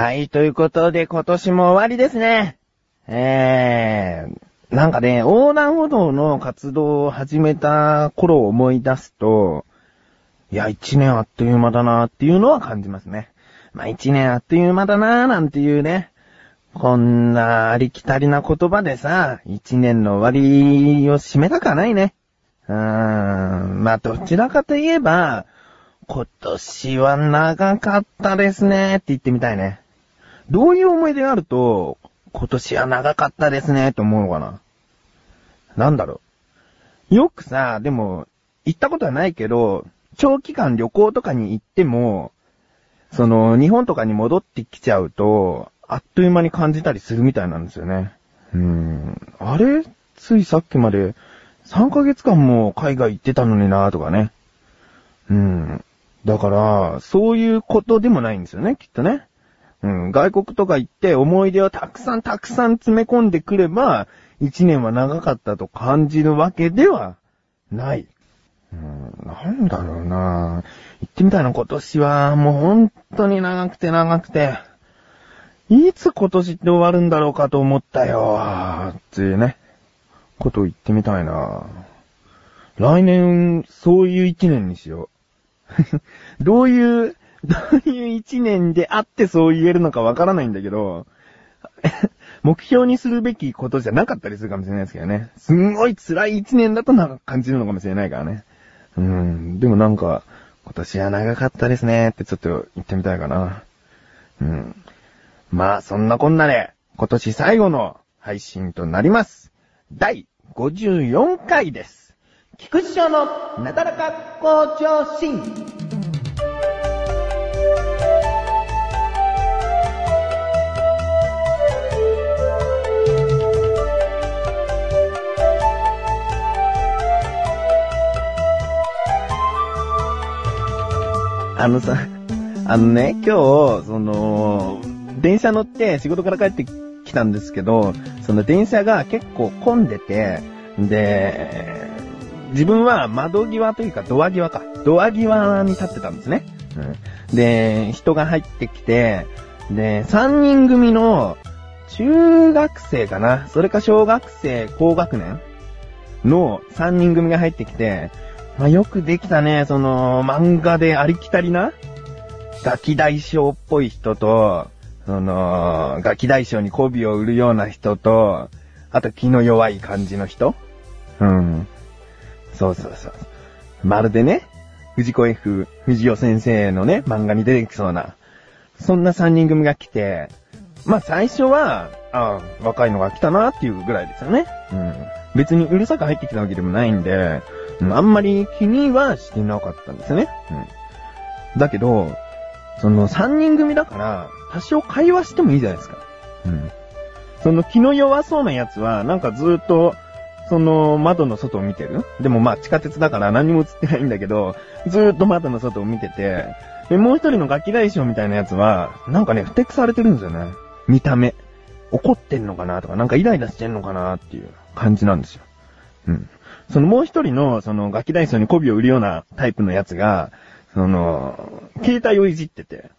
はい、ということで今年も終わりですね。えー、なんかね、横断歩道の活動を始めた頃を思い出すと、いや、一年あっという間だなっていうのは感じますね。まあ一年あっという間だななんていうね、こんなありきたりな言葉でさ、一年の終わりを締めたかないね。うーん、まあどちらかといえば、今年は長かったですねって言ってみたいね。どういう思い出があると、今年は長かったですねって思うのかな？なんだろう？よくさ、でも、行ったことはないけど、長期間旅行とかに行っても、その、日本とかに戻ってきちゃうと、あっという間に感じたりするみたいなんですよね。うーん。あれ？ついさっきまで、3ヶ月間も海外行ってたのになとかね。うーん。だから、そういうことでもないんですよね、きっとね。うん。外国とか行って思い出をたくさんたくさん詰め込んでくれば、一年は長かったと感じるわけではない。うん、なんだろうな。言ってみたいな今年は。もう本当に長くて長くて、いつ今年って終わるんだろうかと思ったよ。っていうね、ことを言ってみたいな。来年、そういう一年にしよう。どういう、どういう一年であってそう言えるのかわからないんだけど、目標にするべきことじゃなかったりするかもしれないですけどね。すんごい辛い一年だとなんか感じるのかもしれないからね。うん。でもなんか、今年は長かったですねってちょっと言ってみたいかな。うん。まあ、そんなこんなで、今年最後の配信となります。第54回です。菊池賞のなだらか向上心。あのさ、あのね、今日、その、電車乗って仕事から帰ってきたんですけど、その電車が結構混んでて、で、自分は窓際というかドア際か。ドア際に立ってたんですね。うん、で、人が入ってきて、で、3人組の中学生かなそれか小学生高学年の3人組が入ってきて、まあ、よくできたね、その、漫画でありきたりな、ガキ大将っぽい人と、その、ガキ大将に媚びを売るような人と、あと気の弱い感じの人うん。そうそうそう。まるでね、藤子 F 藤尾先生のね、漫画に出てきそうな、そんな3人組が来て、まあ最初は、ああ、若いのが来たなっていうぐらいですよね。うん。別にうるさく入ってきたわけでもないんで、あんまり気にはしてなかったんですよね。うん。だけど、その3人組だから、多少会話してもいいじゃないですか。うん。その気の弱そうなやつは、なんかずっと、その窓の外を見てるでもまあ地下鉄だから何も映ってないんだけど、ずっと窓の外を見てて、で、もう一人のガキ大将みたいなやつは、なんかね、ふてくされてるんですよね。見た目。怒ってんのかなとか、なんかイライラしてんのかなっていう感じなんですよ。うん。そのもう一人の、そのガキ大将に媚びを売るようなタイプのやつが、その、携帯をいじってて、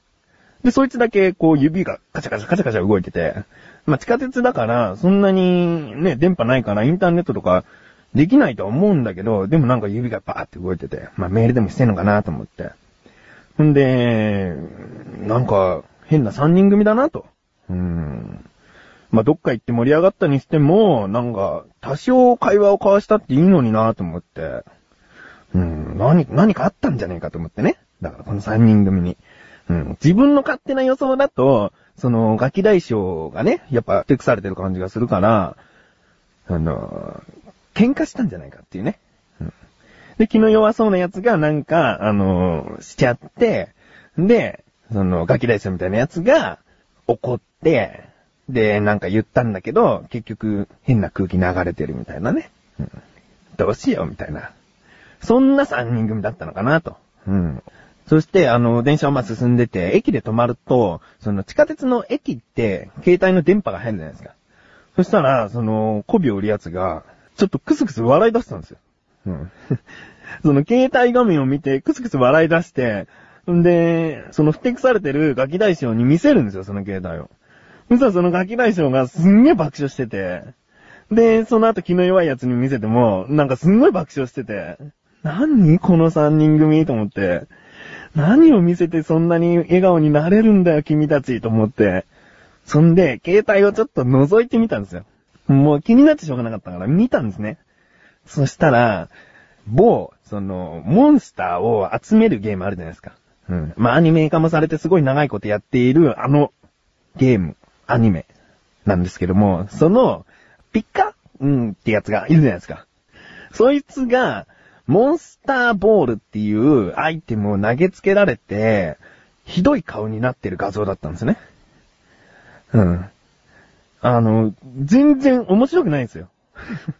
で、そいつだけ、こう、指がカチャカチャカチャカチャ動いてて、まあ、地下鉄だから、そんなに、ね、電波ないから、インターネットとか、できないとは思うんだけど、でもなんか指がバーって動いてて、まあ、メールでもしてんのかなと思って。ほんで、なんか、変な三人組だなと。うん。まあ、どっか行って盛り上がったにしても、なんか、多少会話を交わしたっていいのになと思って。うん、何、何かあったんじゃねえかと思ってね。だからこの三人組に。うん、自分の勝手な予想だと、その、ガキ大将がね、やっぱ、テクされてる感じがするから、あの、喧嘩したんじゃないかっていうね。うん、で、気の弱そうなやつがなんか、あの、しちゃって、で、その、ガキ大将みたいなやつが、怒って、で、なんか言ったんだけど、結局、変な空気流れてるみたいなね。うん、どうしようみたいな。そんな三人組だったのかなと。うん。そして、あの、電車をま進んでて、駅で止まると、その地下鉄の駅って、携帯の電波が入るじゃないですか。そしたら、その、媚びを売るやつが、ちょっとクスクス笑い出したんですよ。うん。その携帯画面を見て、クスクス笑い出して、んで、その不適されてるガキ大将に見せるんですよ、その携帯を。そしたらそのガキ大将がすんげえ爆笑してて、で、その後気の弱いやつに見せても、なんかすんごい爆笑してて、何この三人組と思って、何を見せてそんなに笑顔になれるんだよ、君たちと思って、そんで、携帯をちょっと覗いてみたんですよ。もう気になってしょうがなかったから見たんですね。そしたら、某、その、モンスターを集めるゲームあるじゃないですか。うん。まあ、アニメ化もされてすごい長いことやっている、あの、ゲーム、アニメ、なんですけども、その、ピッカ？うんってやつがいるじゃないですか。そいつが、モンスターボールっていうアイテムを投げつけられて、ひどい顔になってる画像だったんですね。うん。あの、全然面白くないんですよ。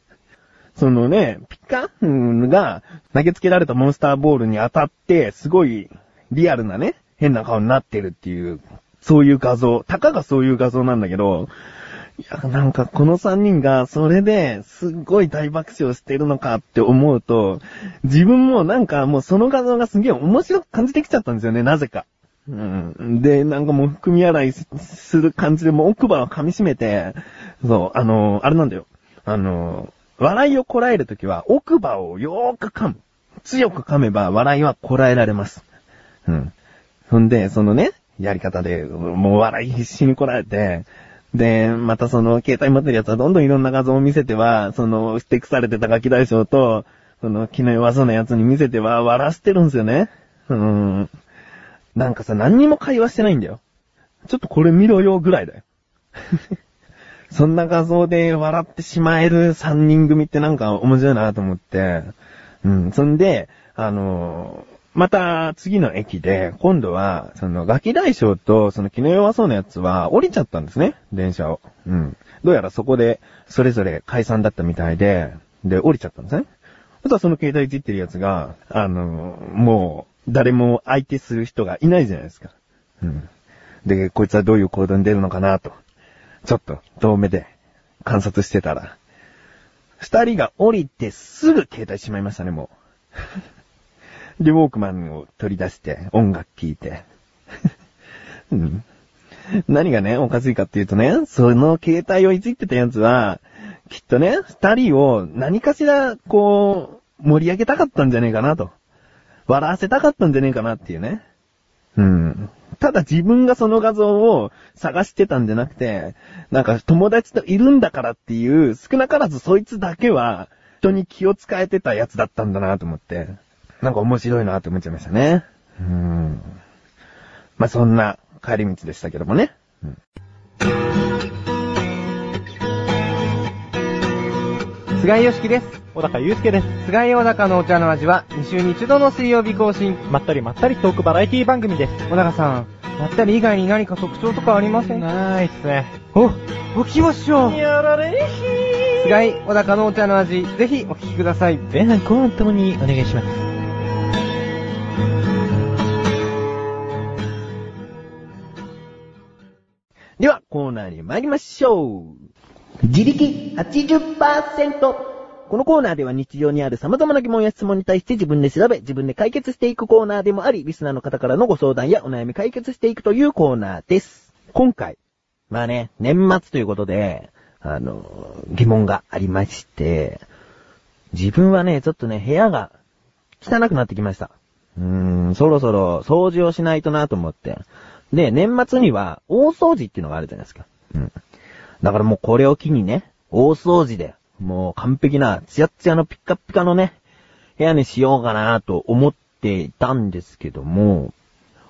そのね、ピカ？ンが投げつけられたモンスターボールに当たって、すごいリアルなね、変な顔になってるっていう、そういう画像。たかがそういう画像なんだけど、いや、なんかこの三人がそれですっごい大爆笑してるのかって思うと、自分もなんかもうその画像がすげえ面白く感じてきちゃったんですよね、なぜか。うん。で、なんかもう含み洗いする感じでもう奥歯を噛み締めて、そう、あのあれなんだよ。あの笑いをこらえるときは奥歯をよーく噛む。強く噛めば笑いはこらえられます。うん。ほんで、そのね、やり方で、もう笑い必死にこらえて、で、またその、携帯持ってるやつはどんどんいろんな画像を見せては、その、ステックされてたガキ大将と、その、気の弱そうなやつに見せては、笑わせてるんですよね。うん。なんかさ、何にも会話してないんだよ。ちょっとこれ見ろよぐらいだよ。そんな画像で笑ってしまえる3人組ってなんか面白いなと思って、うん。そんで、あのまた次の駅で、今度は、そのガキ大将とその気の弱そうなやつは降りちゃったんですね、電車を。うん。どうやらそこで、それぞれ解散だったみたいで、で、降りちゃったんですね。あとはその携帯いじってるやつが、あの、もう、誰も相手する人がいないじゃないですか。うん。で、こいつはどういう行動に出るのかなと。ちょっと、遠目で、観察してたら、二人が降りてすぐ携帯しまいましたね、もう。で、ウォークマンを取り出して音楽聴いて。うん、何がね、おかしいかっていうとね、その携帯をいじってたやつは、きっとね、二人を何かしら、こう、盛り上げたかったんじゃねえかなと。笑わせたかったんじゃねえかなっていうね。うん。ただ自分がその画像を探してたんじゃなくて、なんか友達といるんだからっていう、少なからずそいつだけは人に気を使えてたやつだったんだなと思って、なんか面白いなと思っちゃいましたね。うん。まあ、そんな帰り道でしたけどもね。うん菅井よしきです。小高祐介です。菅井小高のお茶の味は2週に1度の水曜日更新。まったりまったりトークバラエティ番組です。小高さん、まったり以外に何か特徴とかありません？ないっすね。お、おきましょう。やられひ菅井小高のお茶の味、ぜひお聞きください。前半後半ともにお願いします。では、コーナーに参りましょう。自力80%。このコーナーでは日常にある様々な疑問や質問に対して自分で調べ、自分で解決していくコーナーでもあり、リスナーの方からのご相談やお悩み解決していくというコーナーです。今回、まあね、年末ということで、あの、疑問がありまして、自分はね、ちょっとね、部屋が汚くなってきました。うーん、そろそろ掃除をしないとなと思って。で、年末には大掃除っていうのがあるじゃないですか。うん。だからもうこれを機にね、大掃除で、もう完璧な、ツヤツヤのピッカピカのね、部屋にしようかなと思っていたんですけども、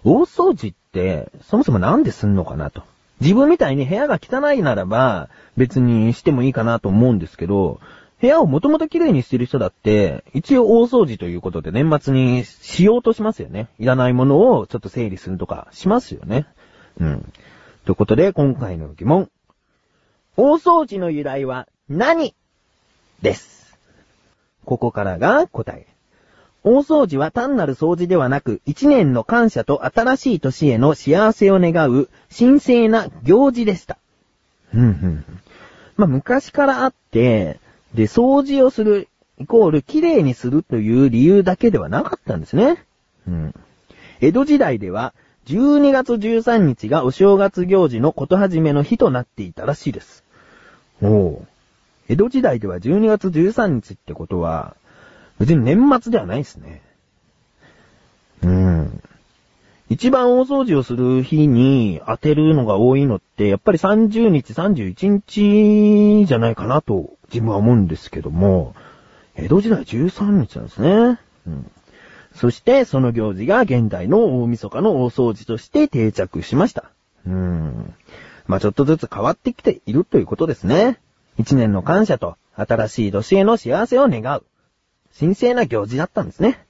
大掃除って、そもそもなんですんのかなと。自分みたいに部屋が汚いならば、別にしてもいいかなと思うんですけど、部屋をもともと綺麗にしてる人だって、一応大掃除ということで年末にしようとしますよね。いらないものをちょっと整理するとかしますよね。うん。ということで、今回の疑問。大掃除の由来は何です？ここからが答え。大掃除は単なる掃除ではなく、一年の感謝と新しい年への幸せを願う神聖な行事でした。ふんふん。まあ、昔からあって、で、掃除をする、イコール綺麗にするという理由だけではなかったんですね。うん。江戸時代では、12月13日がお正月行事のこと始めの日となっていたらしいです。おお。江戸時代では12月13日ってことは、別に年末ではないですね。うん。一番大掃除をする日に当てるのが多いのって、やっぱり30日、31日じゃないかなと自分は思うんですけども、江戸時代13日なんですね。うん。そして、その行事が現代の大晦日の大掃除として定着しました。うん。まあちょっとずつ変わってきているということですね。一年の感謝と新しい年への幸せを願う。神聖な行事だったんですね。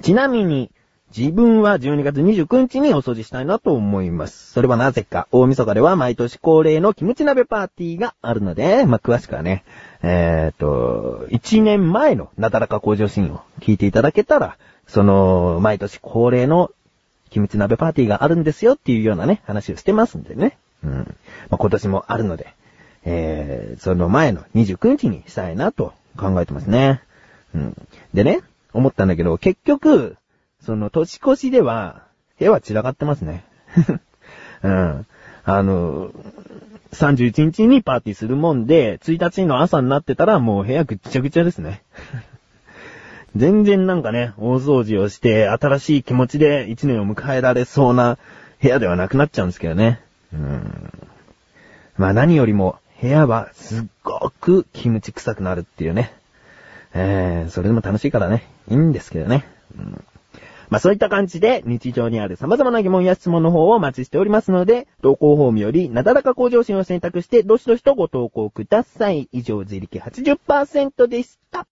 ちなみに、自分は12月29日にお掃除したいなと思います。それはなぜか、大晦日では毎年恒例のキムチ鍋パーティーがあるので、まあ、詳しくはね、えー、っと、1年前のなだらか向上シーンを聞いていただけたら、その、毎年恒例のキムチ鍋パーティーがあるんですよっていうようなね、話をしてますんでね。うん。まあ、今年もあるので、えー、その前の29日にしたいなと考えてますね。うん。でね、思ったんだけど、結局、その年越しでは、部屋は散らかってますね。うん。あの、31日にパーティーするもんで、1日の朝になってたらもう部屋ぐっちゃぐちゃですね。全然なんかね、大掃除をして、新しい気持ちで1年を迎えられそうな部屋ではなくなっちゃうんですけどね。うん。まあ何よりも、部屋はすっごく気持ち臭くなるっていうね。えー、それでも楽しいからね、いいんですけどね。うんまあそういった感じで日常にある様々な疑問や質問の方をお待ちしておりますので、投稿フォームよりなだらか向上心を選択してどしどしとご投稿ください。以上、自力80%でした。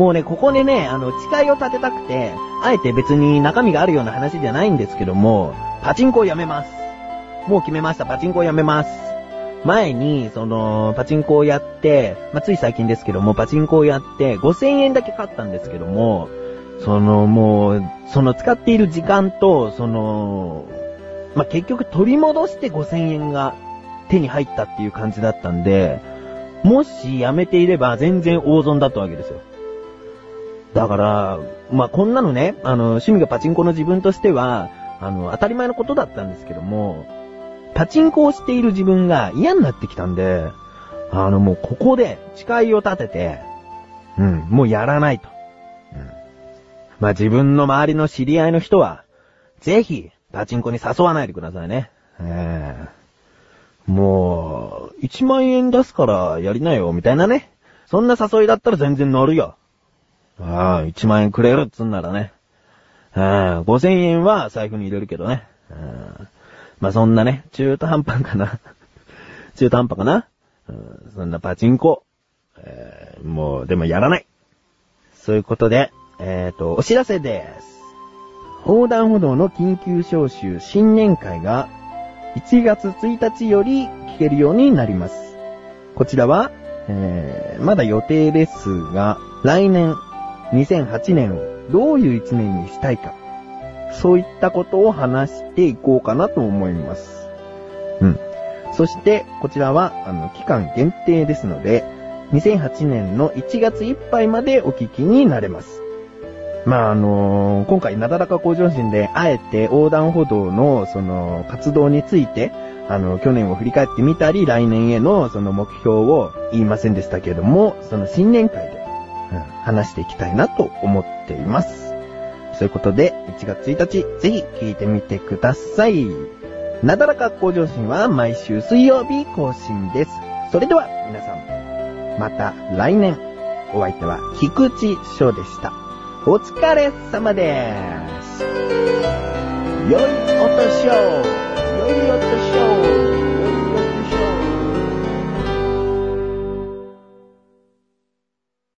もうね、ここでね、あの、誓いを立てたくて、あえて別に中身があるような話じゃないんですけども、パチンコをやめます。もう決めました、パチンコをやめます。前に、その、パチンコをやって、まあ、つい最近ですけども、パチンコをやって、5000円だけ買ったんですけども、その、もう、その使っている時間と、その、まあ、結局取り戻して5000円が手に入ったっていう感じだったんで、もしやめていれば全然大損だったわけですよ。だから、まあ、こんなのね、あの、趣味がパチンコの自分としては、あの、当たり前のことだったんですけども、パチンコをしている自分が嫌になってきたんで、あの、もうここで誓いを立てて、うん、もうやらないと。うん。まあ、自分の周りの知り合いの人は、ぜひ、パチンコに誘わないでくださいね。ええもう、1万円出すからやりなよ、みたいなね。そんな誘いだったら全然乗るよ。ああ、1万円くれるっつんならね。ああ、5000円は財布に入れるけどね。ああまあそんなね、中途半端かな。中途半端かな、そんなパチンコ。えーもう、でもやらない。そういうことで、えっ、と、お知らせです。横断歩道の緊急招集新年会が1月1日より聞けるようになります。こちらは、えーまだ予定ですが、来年2008年をどういう1年にしたいか、そういったことを話していこうかなと思います。うん。そして、こちらは、あの、期間限定ですので、2008年の1月いっぱいまでお聞きになれます。まあ、あのー今回、なだらか向上心で、あえて横断歩道の、その、活動について、あの、去年を振り返ってみたり、来年への、その目標を言いませんでしたけれども、その新年会で、話していきたいなと思っています。そういうことで、1月1日、ぜひ聞いてみてください。なだらか向上心は毎週水曜日更新です。それでは、皆さん、また来年。お相手は、菊池翔でした。お疲れ様です。良いお年を良いお年を